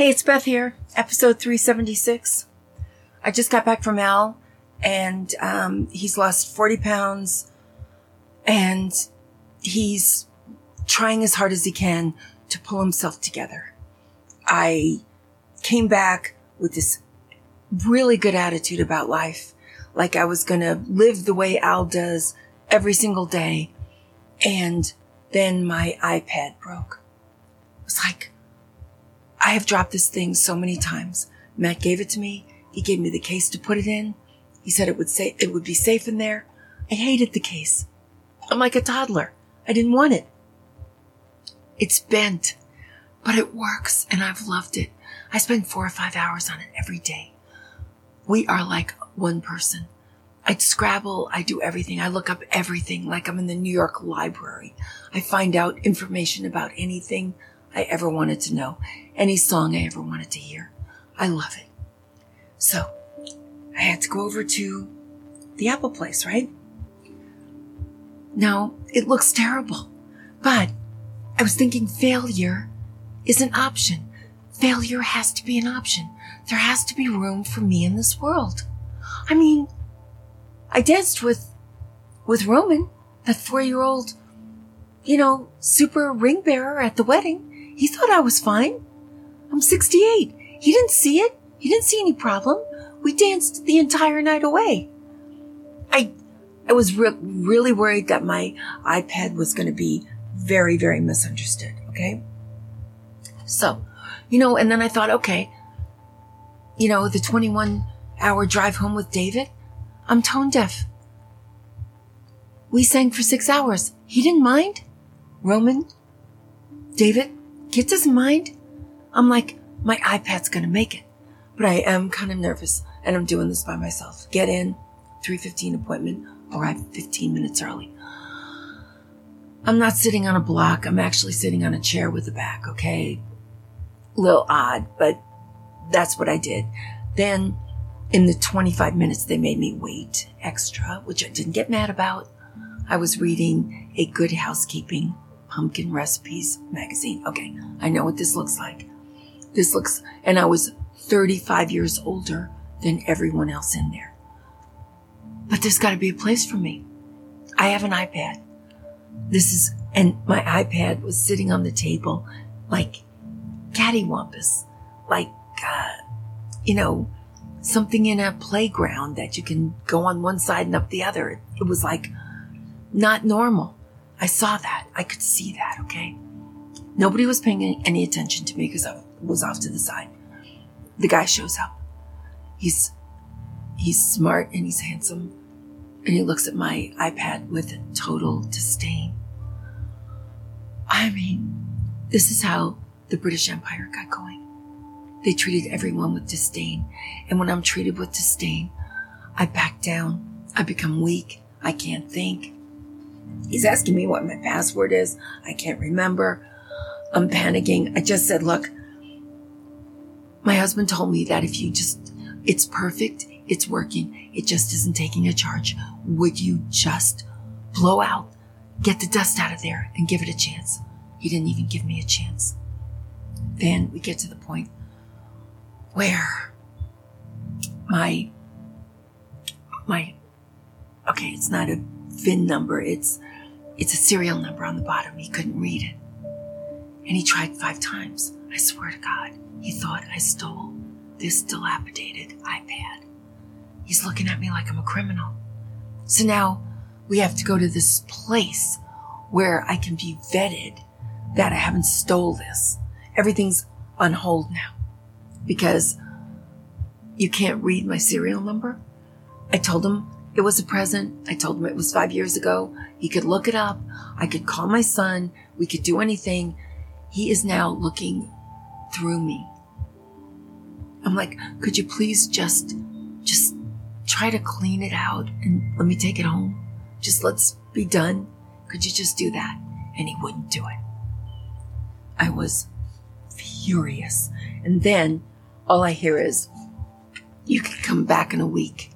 Hey, it's Beth here, episode 376. I just got back from Al and um, he's lost 40 pounds and he's trying as hard as he can to pull himself together. I came back with this really good attitude about life, like I was going to live the way Al does every single day. And then my iPad broke. It was like, I have dropped this thing so many times. Matt gave it to me. He gave me the case to put it in. He said it would say it would be safe in there. I hated the case. I'm like a toddler. I didn't want it. It's bent, but it works and I've loved it. I spend four or five hours on it every day. We are like one person. I scrabble. I do everything. I look up everything like I'm in the New York library. I find out information about anything I ever wanted to know, any song I ever wanted to hear. I love it. So I had to go over to the Apple place, right? Now it looks terrible, but I was thinking failure is an option. Failure has to be an option. There has to be room for me in this world. I mean, I danced with, with Roman, that four year old, you know, super ring bearer at the wedding. He thought I was fine. I'm 68. He didn't see it. He didn't see any problem. We danced the entire night away. I, I was re- really worried that my iPad was going to be very, very misunderstood. Okay. So, you know, and then I thought, okay, you know, the 21 hour drive home with David, I'm tone deaf. We sang for six hours. He didn't mind. Roman, David, Kit doesn't mind. I'm like, my iPad's gonna make it. But I am kind of nervous and I'm doing this by myself. Get in, 315 appointment, arrive 15 minutes early. I'm not sitting on a block. I'm actually sitting on a chair with a back, okay? Little odd, but that's what I did. Then in the 25 minutes they made me wait extra, which I didn't get mad about. I was reading a good housekeeping pumpkin recipes magazine. Okay. I know what this looks like. This looks, and I was 35 years older than everyone else in there. But there's got to be a place for me. I have an iPad. This is, and my iPad was sitting on the table like cattywampus, like, uh, you know, something in a playground that you can go on one side and up the other. It was like not normal. I saw that. I could see that. Okay. Nobody was paying any attention to me because I was off to the side. The guy shows up. He's, he's smart and he's handsome. And he looks at my iPad with total disdain. I mean, this is how the British Empire got going. They treated everyone with disdain. And when I'm treated with disdain, I back down. I become weak. I can't think. He's asking me what my password is. I can't remember. I'm panicking. I just said, look, my husband told me that if you just, it's perfect. It's working. It just isn't taking a charge. Would you just blow out, get the dust out of there and give it a chance? He didn't even give me a chance. Then we get to the point where my my okay it's not a vin number. It's it's a serial number on the bottom. He couldn't read it. And he tried five times. I swear to god he thought i stole this dilapidated ipad. He's looking at me like i'm a criminal. So now we have to go to this place where i can be vetted that i haven't stole this. Everything's on hold now because you can't read my serial number. I told him it was a present. I told him it was five years ago. He could look it up. I could call my son. We could do anything. He is now looking through me. I'm like, could you please just, just try to clean it out and let me take it home? Just let's be done. Could you just do that? And he wouldn't do it. I was furious. And then all I hear is, you can come back in a week.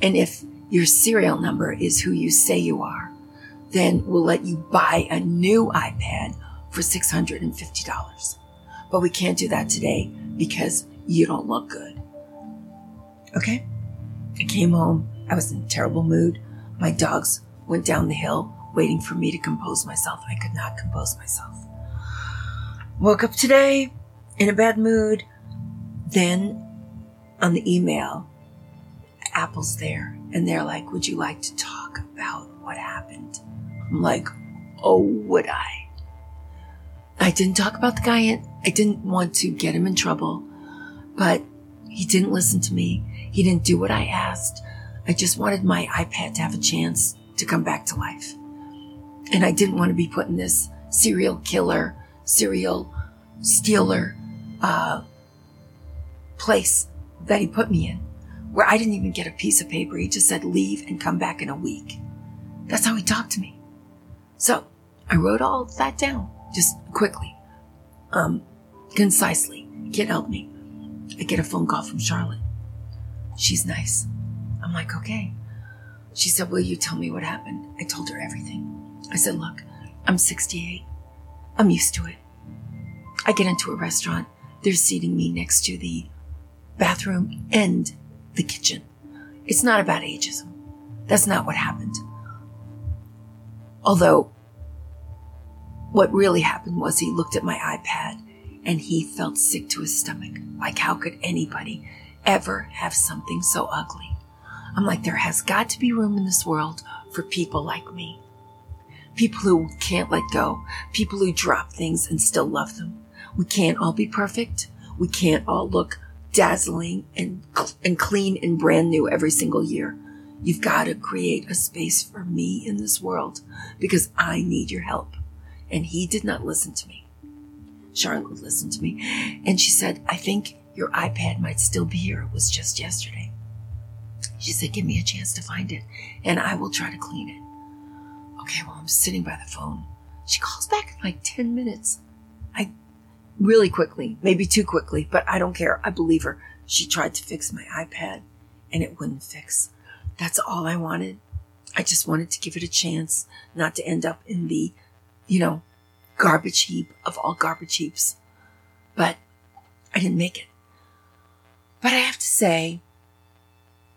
And if your serial number is who you say you are, then we'll let you buy a new iPad for $650. but we can't do that today because you don't look good. Okay? I came home. I was in a terrible mood. My dogs went down the hill waiting for me to compose myself. I could not compose myself. Woke up today in a bad mood. Then on the email, Apple's there and they're like, Would you like to talk about what happened? I'm like, Oh, would I? I didn't talk about the guy. I didn't want to get him in trouble, but he didn't listen to me. He didn't do what I asked. I just wanted my iPad to have a chance to come back to life. And I didn't want to be put in this serial killer, serial stealer, uh, place that he put me in, where I didn't even get a piece of paper. He just said, leave and come back in a week. That's how he talked to me. So I wrote all that down just quickly, um, concisely. Kid helped me. I get a phone call from Charlotte. She's nice. I'm like, okay. She said, will you tell me what happened? I told her everything. I said, look, I'm 68. I'm used to it. I get into a restaurant. They're seating me next to the bathroom and the kitchen. It's not about ageism. That's not what happened. Although, what really happened was he looked at my iPad and he felt sick to his stomach. Like, how could anybody ever have something so ugly? I'm like, there has got to be room in this world for people like me. People who can't let go, people who drop things and still love them. We can't all be perfect. We can't all look dazzling and, and clean and brand new every single year. You've got to create a space for me in this world because I need your help. And he did not listen to me. Charlotte listened to me and she said, I think your iPad might still be here. It was just yesterday. She said, give me a chance to find it and I will try to clean it. Okay, well, I'm sitting by the phone. She calls back in like 10 minutes. I really quickly, maybe too quickly, but I don't care. I believe her. She tried to fix my iPad and it wouldn't fix. That's all I wanted. I just wanted to give it a chance not to end up in the, you know, garbage heap of all garbage heaps. But I didn't make it. But I have to say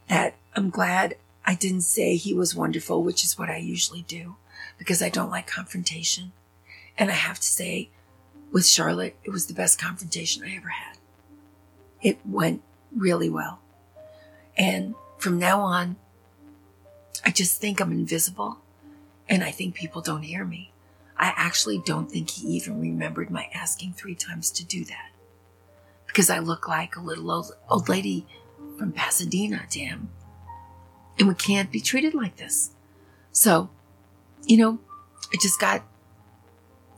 that I'm glad I didn't say he was wonderful, which is what I usually do because I don't like confrontation. And I have to say, with Charlotte, it was the best confrontation I ever had. It went really well. And from now on, I just think I'm invisible and I think people don't hear me. I actually don't think he even remembered my asking three times to do that. Because I look like a little old, old lady from Pasadena to him. And we can't be treated like this. So, you know, I just got,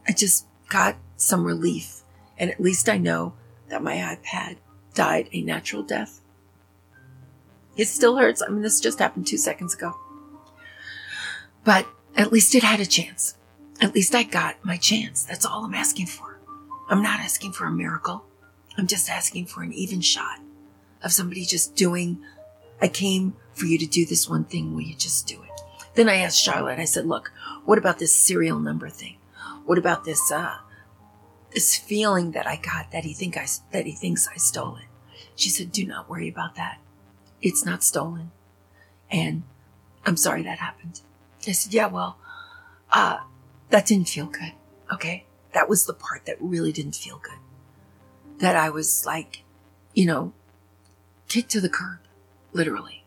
I just got some relief. And at least I know that my iPad died a natural death. It still hurts. I mean, this just happened two seconds ago. But at least it had a chance. At least I got my chance. That's all I'm asking for. I'm not asking for a miracle. I'm just asking for an even shot of somebody just doing, I came for you to do this one thing. Will you just do it? Then I asked Charlotte, I said, look, what about this serial number thing? What about this, uh, this feeling that I got that he think I, that he thinks I stole it? She said, do not worry about that. It's not stolen. And I'm sorry that happened. I said, yeah, well, uh, that didn't feel good. Okay. That was the part that really didn't feel good. That I was like, you know, kicked to the curb, literally.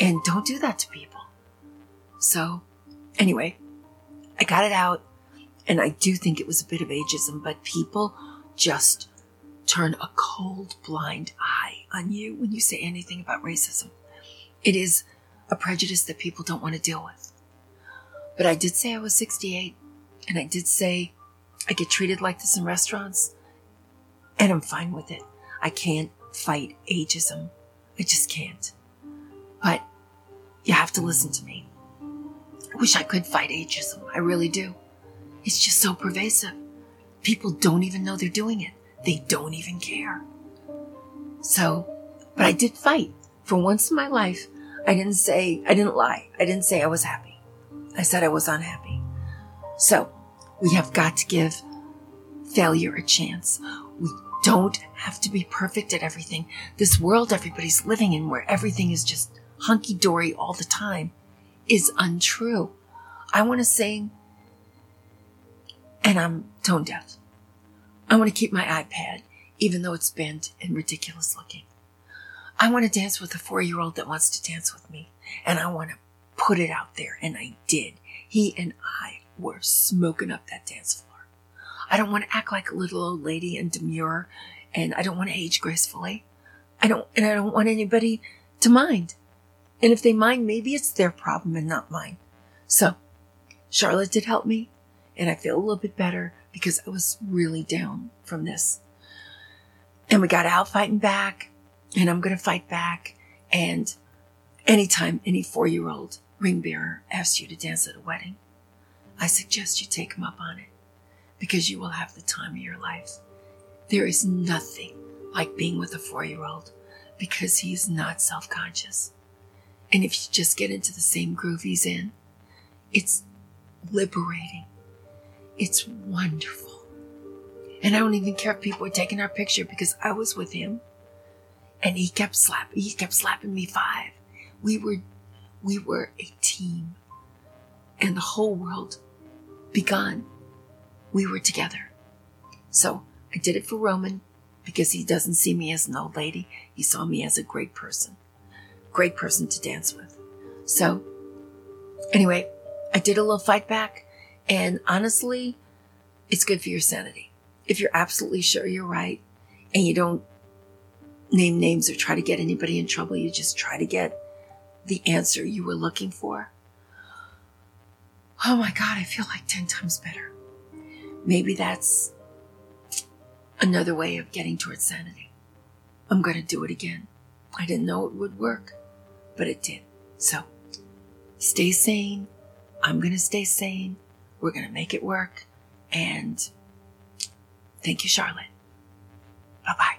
And don't do that to people. So anyway, I got it out and I do think it was a bit of ageism, but people just turn a cold, blind eye on you when you say anything about racism. It is a prejudice that people don't want to deal with. But I did say I was 68, and I did say I get treated like this in restaurants, and I'm fine with it. I can't fight ageism. I just can't. But you have to listen to me. I wish I could fight ageism. I really do. It's just so pervasive. People don't even know they're doing it. They don't even care. So, but I did fight. For once in my life, I didn't say, I didn't lie. I didn't say I was happy. I said I was unhappy. So we have got to give failure a chance. We don't have to be perfect at everything. This world everybody's living in where everything is just hunky dory all the time is untrue. I want to sing and I'm tone deaf. I want to keep my iPad, even though it's bent and ridiculous looking. I want to dance with a four year old that wants to dance with me, and I want to put it out there, and I did. He and I were smoking up that dance floor. I don't want to act like a little old lady and demure, and I don't want to age gracefully. I don't, and I don't want anybody to mind. And if they mind, maybe it's their problem and not mine. So, Charlotte did help me, and I feel a little bit better because I was really down from this. And we got out fighting back, and I'm going to fight back. And anytime any four year old ring bearer asks you to dance at a wedding, I suggest you take him up on it because you will have the time of your life. There is nothing like being with a four year old because he's not self conscious. And if you just get into the same groove he's in, it's liberating. It's wonderful. And I don't even care if people are taking our picture because I was with him and he kept slapping, he kept slapping me five. We were, we were a team and the whole world begun. We were together. So I did it for Roman because he doesn't see me as an old lady. He saw me as a great person great person to dance with. So, anyway, I did a little fight back, and honestly, it's good for your sanity. If you're absolutely sure you're right and you don't name names or try to get anybody in trouble, you just try to get the answer you were looking for. Oh my God, I feel like 10 times better. Maybe that's another way of getting towards sanity. I'm going to do it again. I didn't know it would work but it did. So stay sane. I'm going to stay sane. We're going to make it work. And thank you, Charlotte. Bye bye.